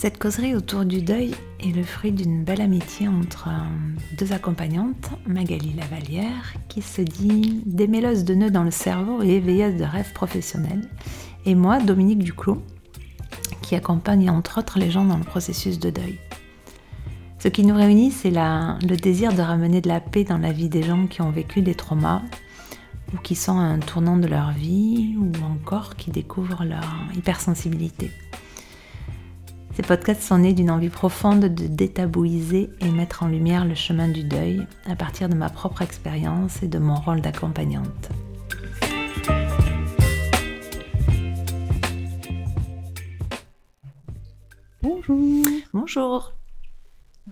Cette causerie autour du deuil est le fruit d'une belle amitié entre euh, deux accompagnantes, Magali Lavalière, qui se dit démêleuse de nœuds dans le cerveau et éveilleuse de rêves professionnels, et moi, Dominique Duclos, qui accompagne entre autres les gens dans le processus de deuil. Ce qui nous réunit, c'est le désir de ramener de la paix dans la vie des gens qui ont vécu des traumas ou qui sont à un tournant de leur vie ou encore qui découvrent leur hypersensibilité. Ces podcasts sont nés d'une envie profonde de détabouiser et mettre en lumière le chemin du deuil à partir de ma propre expérience et de mon rôle d'accompagnante. Bonjour. Bonjour.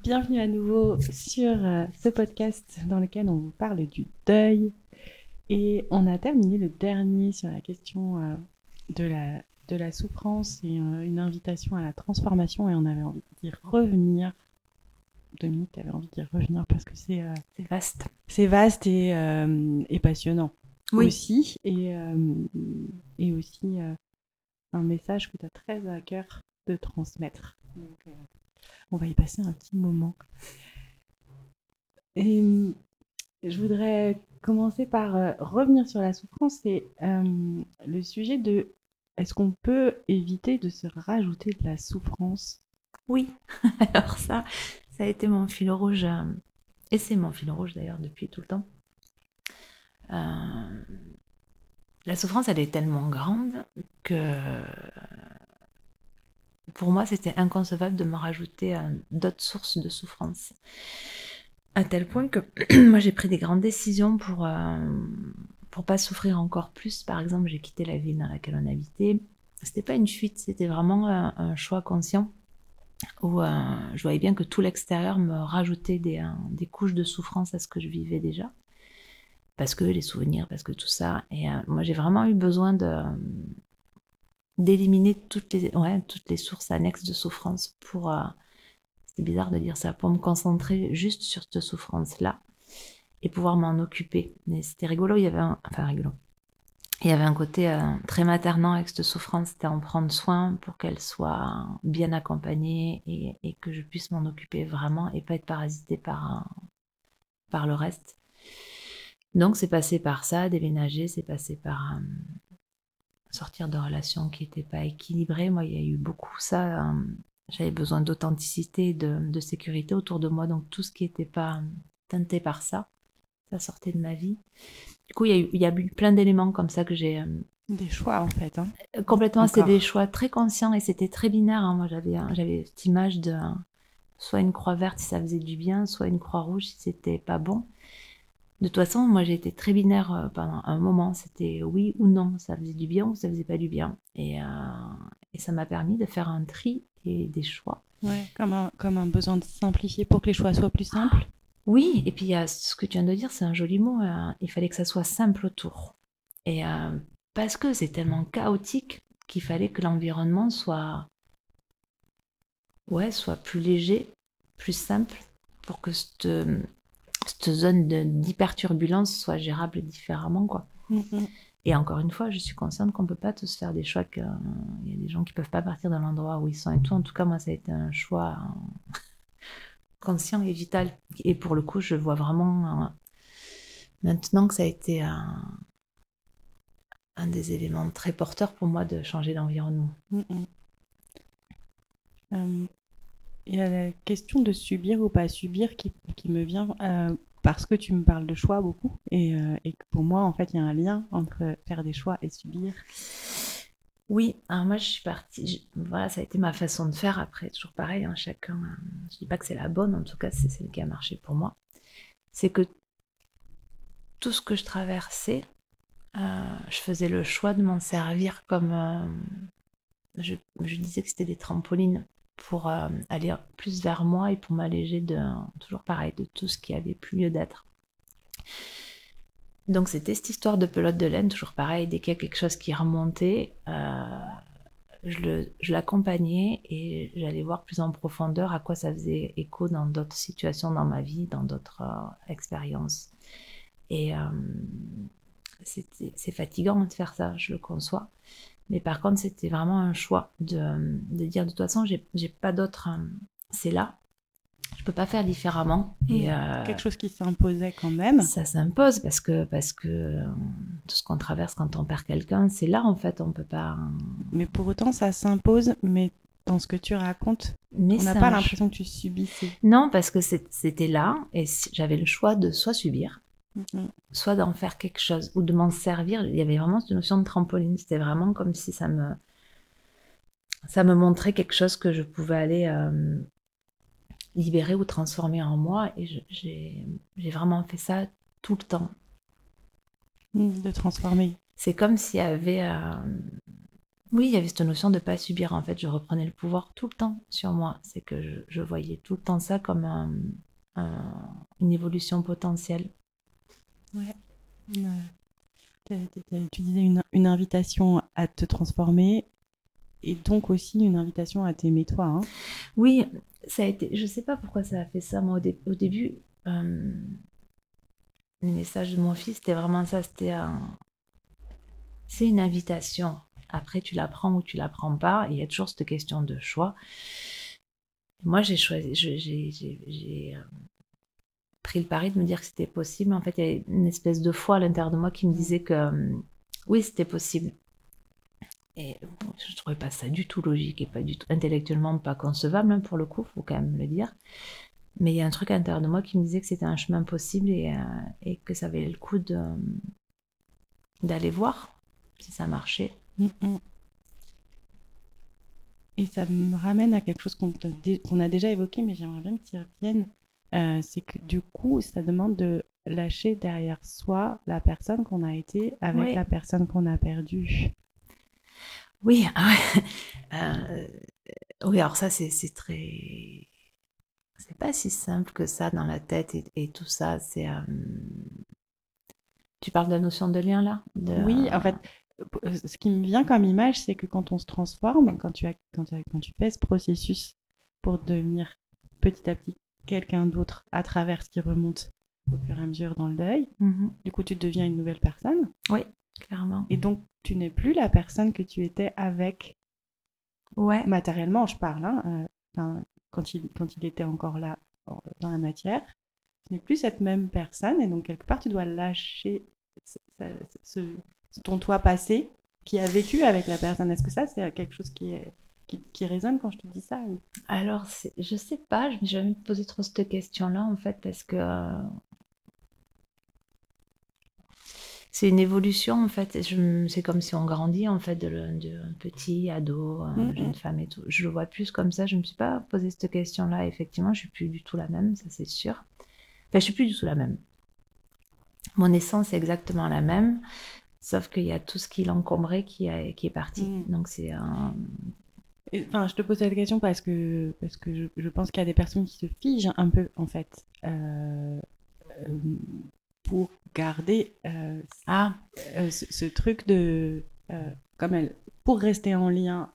Bienvenue à nouveau sur euh, ce podcast dans lequel on vous parle du deuil. Et on a terminé le dernier sur la question euh, de la de la souffrance et euh, une invitation à la transformation et on avait envie d'y revenir. Dominique avait envie d'y revenir parce que c'est euh, vaste. C'est vaste et, euh, et passionnant aussi. Et, et aussi un message que tu as très à cœur de transmettre. Donc, on va y passer un petit moment. Et je voudrais commencer par revenir sur la souffrance et le sujet de est-ce qu'on peut éviter de se rajouter de la souffrance? Oui, alors ça, ça a été mon fil rouge, euh, et c'est mon fil rouge d'ailleurs depuis tout le temps. Euh, la souffrance, elle est tellement grande que pour moi, c'était inconcevable de me rajouter d'autres sources de souffrance. À tel point que moi, j'ai pris des grandes décisions pour, euh, pour pas souffrir encore plus, par exemple, j'ai quitté la ville dans laquelle on habitait. C'était pas une fuite, c'était vraiment un, choix conscient où euh, je voyais bien que tout l'extérieur me rajoutait des, euh, couches de souffrance à ce que je vivais déjà. Parce que les souvenirs, parce que tout ça. Et euh, moi, j'ai vraiment eu besoin d'éliminer toutes les, toutes les sources annexes de souffrance pour. c'est bizarre de dire ça, pour me concentrer juste sur cette souffrance-là et pouvoir m'en occuper. Mais c'était rigolo, il y avait un... Enfin, rigolo. Il y avait un côté euh, très maternant avec cette souffrance, c'était en prendre soin pour qu'elle soit bien accompagnée et, que je puisse m'en occuper vraiment et pas être parasitée par, par le reste. Donc c'est passé par ça, déménager, c'est passé par euh, sortir de relations qui n'étaient pas équilibrées. Moi, il y a eu beaucoup ça. Euh, j'avais besoin d'authenticité, de, de, sécurité autour de moi, donc tout ce qui n'était pas teinté par ça, ça sortait de ma vie. Du coup, il y, a eu, plein d'éléments comme ça que j'ai. Euh, des choix en fait. Hein. Euh, complètement, c'était des choix très conscients et c'était très binaire. Hein. Moi, j'avais, j'avais cette image de soit une croix verte si ça faisait du bien, soit une croix rouge si c'était pas bon. De toute façon, moi j'ai été très binaire euh, pendant un moment. C'était oui ou non, ça faisait du bien ou ça faisait pas du bien. Et, et ça m'a permis de faire un tri et des choix. Ouais, comme un, comme un besoin de simplifier pour que les choix soient plus simples. Oui, et puis il y a ce que tu viens de dire, c'est un joli mot. Euh, il fallait que ça soit simple autour. Et euh, parce que c'est tellement chaotique qu'il fallait que l'environnement soit, ouais, soit plus léger, plus simple, pour que cette, cette zone d'hyperturbulence soit gérable différemment, quoi. Mm-hmm. Et encore une fois, je suis consciente qu'on ne peut pas tous faire des choix. qu'il y a des gens qui ne peuvent pas partir de l'endroit où ils sont et tout. En tout cas, moi, ça a été un choix conscient et vital. Et pour le coup, je vois vraiment euh, maintenant que ça a été un, des éléments très porteurs pour moi de changer d'environnement. Mm, mm. Euh, il y a la question de subir ou pas subir qui, me vient euh, parce que tu me parles de choix beaucoup et, et que pour moi, en fait, il y a un lien entre faire des choix et subir. Oui, alors moi je suis partie, voilà, ça a été ma façon de faire après, toujours pareil, hein, chacun, euh, je dis pas que c'est la bonne, en tout cas c'est celle qui a marché pour moi. C'est que tout ce que je traversais, euh, je faisais le choix de m'en servir comme, euh, je, disais que c'était des trampolines pour aller plus vers moi et pour m'alléger de, toujours pareil, de tout ce qui avait plus lieu d'être. Donc c'était cette histoire de pelote de laine, toujours pareil, dès qu'il y a quelque chose qui remontait, euh, je l'accompagnais et j'allais voir plus en profondeur à quoi ça faisait écho dans d'autres situations dans ma vie, dans d'autres euh, expériences. Et euh, c'est fatigant de faire ça, je le conçois. Mais par contre, c'était vraiment un choix de, de dire de toute façon, j'ai pas d'autre. c'est là. Je peux pas faire différemment. Et euh, Quelque chose qui s'imposait quand même. ça s'impose parce que, parce que euh, tout ce qu'on traverse quand on perd quelqu'un, c'est là en fait. On peut pas. Mais pour autant, ça s'impose. Mais dans ce que tu racontes, Mais on n'a pas l'impression que tu subissais. Non, parce que c'était là et j'avais le choix de soit subir, Mhm. soit d'en faire quelque chose ou de m'en servir. Il y avait vraiment cette notion de trampoline. C'était vraiment comme si ça me, ça me montrait quelque chose que je pouvais aller euh, libérer ou transformer en moi. Et j'ai vraiment fait ça tout le temps. Mm, De transformer. C'est comme s'il y avait. euh, Oui, il y avait cette notion de ne pas subir. En fait, je reprenais le pouvoir tout le temps sur moi. C'est que je, je voyais tout le temps ça comme un- un- une évolution potentielle. Ouais. Euh, Tu disais une, une invitation à te transformer et donc aussi une invitation à t'aimer toi. hein. Oui, ça a été. Je sais pas pourquoi ça a fait ça. Moi, au, dé- au début, euh, le message de mon fils, c'était vraiment ça. C'était un. C'est une invitation. Après, tu la prends ou tu la prends pas. Il y a toujours cette question de choix. Moi, j'ai choisi. J'ai euh, pris le pari de me dire que c'était possible. En fait, il y avait une espèce de foi à l'intérieur de moi qui me disait que euh, oui, c'était possible. Et je ne trouvais pas ça du tout logique et pas du tout intellectuellement pas concevable, hein, pour le coup, faut quand même le dire. Mais il y a un truc à l'intérieur de moi qui me disait que c'était un chemin possible et, euh, et que ça valait le coup de, d'aller voir si ça marchait. Mm, mm. Et ça me ramène à quelque chose qu'on a déjà évoqué, mais j'aimerais bien que tu y reviennes. Euh, c'est que du coup, ça demande de lâcher derrière soi la personne qu'on a été avec Oui. la personne qu'on a perdue. Oui, ah ouais. Euh, oui, alors ça, c'est, très. C'est pas si simple que ça dans la tête et, et tout ça. C'est. euh, Tu parles de la notion de lien là? De- Oui, en fait, euh, ce qui me vient comme image, c'est que quand on se transforme, quand tu, as, quand, tu as- quand tu fais ce processus pour devenir petit à petit quelqu'un d'autre à travers ce qui remonte au fur et à mesure dans le deuil, Mhm. du coup, tu deviens une nouvelle personne. Clairement. Et donc, tu n'es plus la personne que tu étais avec, Ouais. matériellement, je parle, hein, euh, quand, il, quand il était encore là en- dans la matière. Tu n'es plus cette même personne, et donc, quelque part, tu dois lâcher ce, ce- ce- ton toi passé qui a vécu avec la personne. Est-ce que ça, c'est quelque chose qui, est, qui, qui résonne quand je te dis ça Alors, je sais pas, je m'ai jamais posé trop cette question-là, en fait, parce que euh, c'est une évolution, en fait. C'est comme si on grandit, en fait, de, petit ado, Mhm. jeune femme et tout. Je le vois plus comme ça. Je me suis pas posé cette question-là. Effectivement, je suis plus du tout la même, ça c'est sûr. Enfin, je suis plus du tout la même. Mon essence est exactement la même, sauf qu'il y a tout ce qui l'encombrait qui, a- qui est parti. Mhm. Donc, c'est un. Enfin, je te pose cette question parce que, parce que je, je pense qu'il y a des personnes qui se figent un peu, en fait, euh, euh, pour garder euh, Ah, euh, ce, ce truc de. euh, comme elle. Pour rester en lien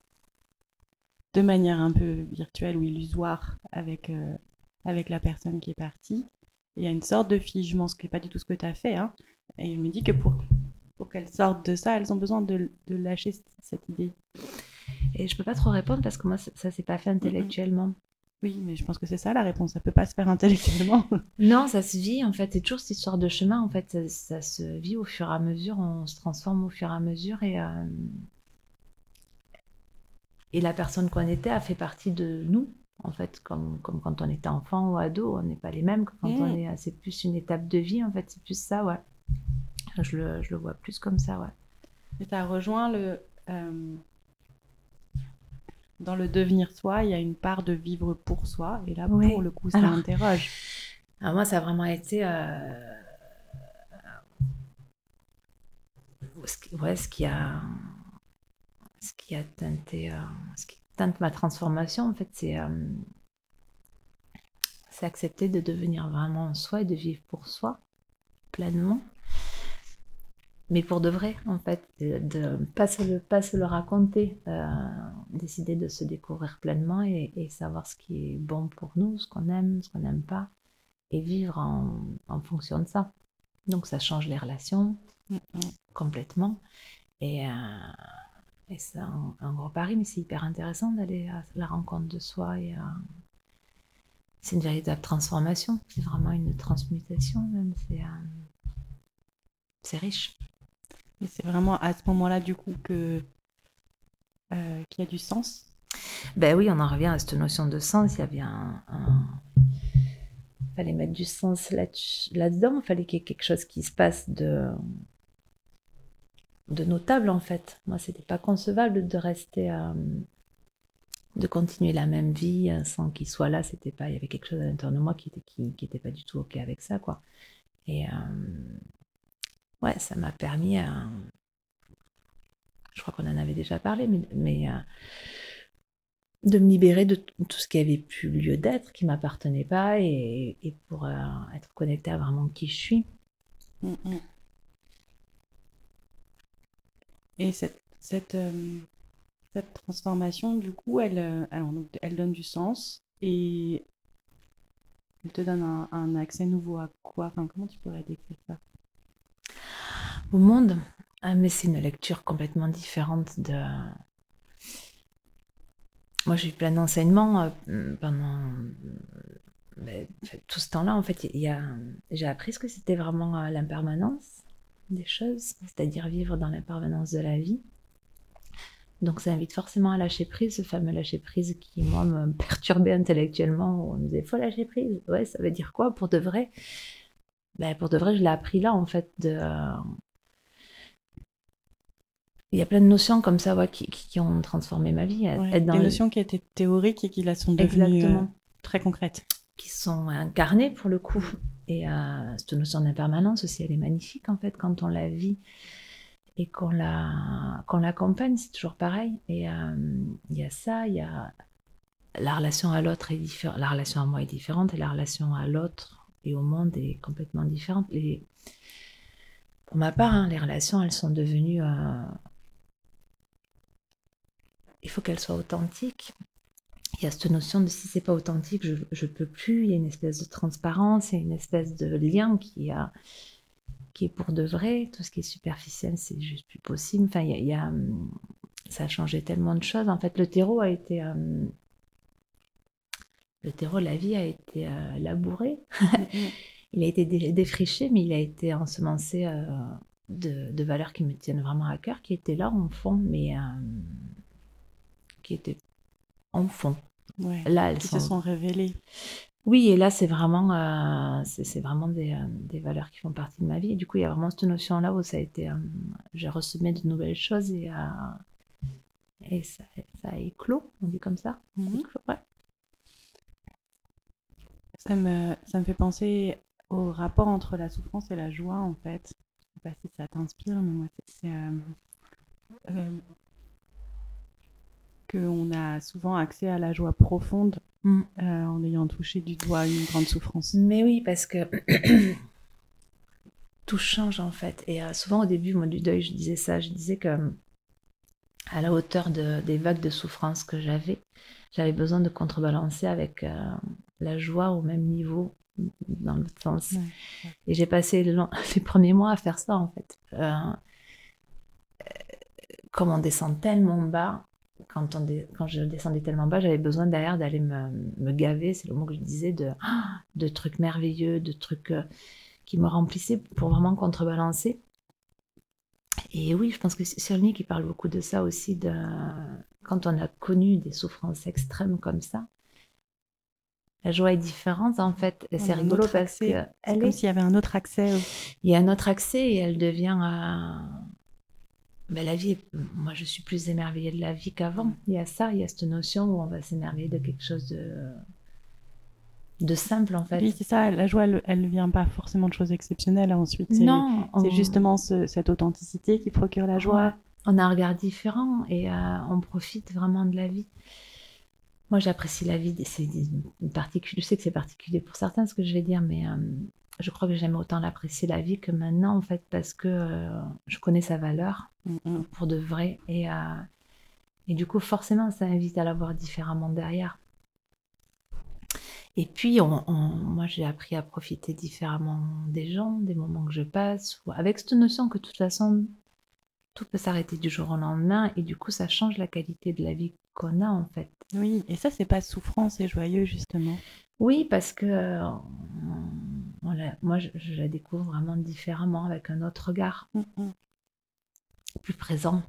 de manière un peu virtuelle ou illusoire avec, euh, avec la personne qui est partie, il y a une sorte de figement, ce qui n'est pas du tout ce que tu as fait. Hein. Et je me dis que pour, pour qu'elles sortent de ça, elles ont besoin de, de lâcher cette idée. Et je peux pas trop répondre parce que moi, ça, ça s'est pas fait intellectuellement. Oui, mais je pense que c'est ça la réponse. Ça peut pas se faire intellectuellement. Non, ça se vit en fait. C'est toujours cette histoire de chemin. En fait, ça, ça se vit au fur et à mesure. On se transforme au fur et à mesure et euh, et la personne qu'on était a fait partie de nous. En fait, comme, comme quand on était enfant ou ado, on n'est pas les mêmes quand on est. C'est plus une étape de vie. En fait, c'est plus ça, ouais. Je le, je le vois plus comme ça, ouais. Tu as rejoint le. euh, dans le devenir soi, il y a une part de vivre pour soi. Et là, Oui. pour le coup, ça Alors- interroge. Alors moi, ça a vraiment été euh, ce qui, ouais, ce qui a ce qui a teinté, euh, ce qui teinte ma transformation, en fait, c'est euh, c'est accepter de devenir vraiment soi et de vivre pour soi pleinement, mais pour de vrai, en fait, de, de pas se le pas se le raconter, euh, décider de se découvrir pleinement et, et savoir ce qui est bon pour nous, ce qu'on aime, ce qu'on n'aime pas et vivre en, en fonction de ça. Donc ça change les relations Mm, mm. complètement. Et, euh, et c'est un, gros pari, mais c'est hyper intéressant d'aller à la rencontre de soi et c'est une véritable transformation. C'est vraiment une transmutation même. C'est, c'est riche. Et c'est vraiment à ce moment-là, du coup, que euh, qu'il y a du sens? Ben oui, on en revient à cette notion de sens. Il y avait un. Fallait mettre du sens là-dedans. Il fallait qu'il y ait quelque chose qui se passe de notable en fait. Moi, c'était pas concevable de rester, euh, de continuer la même vie euh, sans qu'il soit là. C'était pas, il y avait quelque chose à l'intérieur de moi qui était qui, qui pas du tout ok avec ça quoi. Et ouais, ça m'a permis à. Je crois qu'on en avait déjà parlé, mais, mais euh, de me libérer de tout ce qui avait pu lieu d'être, qui m'appartenait pas, et, et pour euh, être connecté à vraiment qui je suis. Mm, mm. Et cette, cette, euh, cette, transformation, du coup, elle, alors, elle donne du sens et elle te donne un, un accès nouveau à quoi? Enfin, Comment tu pourrais décrire ça? Au monde? Ah, mais c'est une lecture complètement différente de. Moi, j'ai eu plein d'enseignements euh, pendant tout ce temps-là. En fait, il j'ai appris ce que c'était vraiment euh, l'impermanence des choses, c'est-à-dire vivre dans l'impermanence de la vie. Donc ça invite forcément à lâcher prise, ce fameux lâcher prise qui, moi, me perturbait intellectuellement. On me disait, faut lâcher prise. Ouais, ça veut dire quoi pour de vrai? Ben, Pour de vrai, je l'ai appris là, en fait, de, il y a plein de notions comme ça qui, ont transformé ma vie. des notions qui étaient théoriques et qui là sont devenues euh, très concrètes. Qui sont incarnées pour le coup. Et euh, cette notion d'impermanence aussi, elle est magnifique en fait quand on la vit et qu'on la qu'on l'accompagne, c'est toujours pareil. Et euh, il y a ça, il y a la relation à l'autre est différente, la relation à moi est différente et la relation à l'autre et au monde est complètement différente. Les, pour ma part, hein, les relations, elles sont devenues il faut qu'elle soit authentique. Il y a cette notion de si c'est pas authentique, je, ne peux plus. Il y a une espèce de transparence, il y a une espèce de lien qui, a, qui est pour de vrai. Tout ce qui est superficiel, c'est juste plus possible. Enfin, il y, a, hum, ça a changé tellement de choses. En fait, le terreau a été. Hum, le terreau, la vie a été euh, labouré. il a été défriché, mais il a été ensemencé euh, de, valeurs qui me tiennent vraiment à cœur, qui étaient là en fond, mais. Qui étaient en fond. là, elles qui se sont révélées. Oui, et là, c'est vraiment, euh, c'est vraiment des, euh, des, valeurs qui font partie de ma vie. Et du coup, il y a vraiment cette notion-là où ça a été, euh, j'ai ressemé de nouvelles choses et, et ça, ça, a éclos, on dit comme ça. Mhm. Ça, me, ça me fait penser au rapport entre la souffrance et la joie, en fait. Je sais pas si ça t'inspire, mais moi, c'est qu'on a souvent accès à la joie profonde mm. euh, en ayant touché du doigt une grande souffrance. Mais oui, parce que tout change en fait. Et euh, souvent au début, moi, du deuil, je disais ça, je disais que à la hauteur des vagues de souffrance que j'avais, j'avais besoin de contrebalancer avec euh, la joie au même niveau dans l'autre sens. Et j'ai passé les premiers mois à faire ça en fait. comme on descend tellement bas, quand, on quand je descendais tellement bas, j'avais besoin derrière d'aller me, me, gaver, c'est le mot que je disais, de, de trucs merveilleux, de trucs euh, qui me remplissaient pour vraiment contrebalancer. Et oui, je pense que c'est Cyrulnik qui parle beaucoup de ça aussi, de, quand on a connu des souffrances extrêmes comme ça, la joie est différente en fait. C'est rigolo parce que c'est comme s'il y avait un autre accès. Il y a un autre accès et elle devient euh, ben, la vie, moi je suis plus émerveillée de la vie qu'avant. Il y a ça, il y a cette notion où on va s'émerveiller de quelque chose de, de simple en fait. Oui, c'est ça, la joie, elle ne vient pas forcément de choses exceptionnelles hein, ensuite. Non. C'est justement cette authenticité qui procure la joie. On a un regard différent et euh, on profite vraiment de la vie. Moi j'apprécie la vie, c'est une particule, je sais que c'est particulier pour certains ce que je vais dire, mais euh, je crois que j'aime autant l'apprécier la vie que maintenant en fait parce que euh, je connais sa valeur mm, mm. pour de vrai et, euh, et du coup forcément ça invite à la voir différemment derrière. Et puis moi j'ai appris à profiter différemment des gens, des moments que je passe, avec cette notion que de toute façon tout peut s'arrêter du jour au lendemain et du coup ça change la qualité de la vie qu'on a en fait. Oui, et ça c'est pas souffrant, c'est joyeux justement. Oui, parce que euh, la- moi je, je la découvre vraiment différemment avec un autre regard, Mm, mm. plus présent.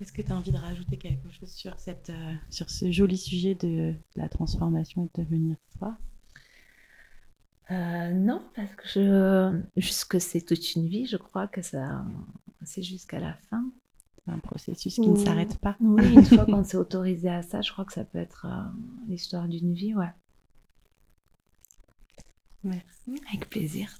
Est-ce que tu as envie de rajouter quelque chose sur, cette, euh, sur ce joli sujet de la transformation et de devenir soi? Euh, non, parce que je, juste que c'est toute une vie, je crois que ça, c'est jusqu'à la fin. C'est un processus qui ne s'arrête pas. Oui, une fois qu'on s'est autorisé à ça, je crois que ça peut être euh, l'histoire d'une vie, ouais. Merci. Avec plaisir.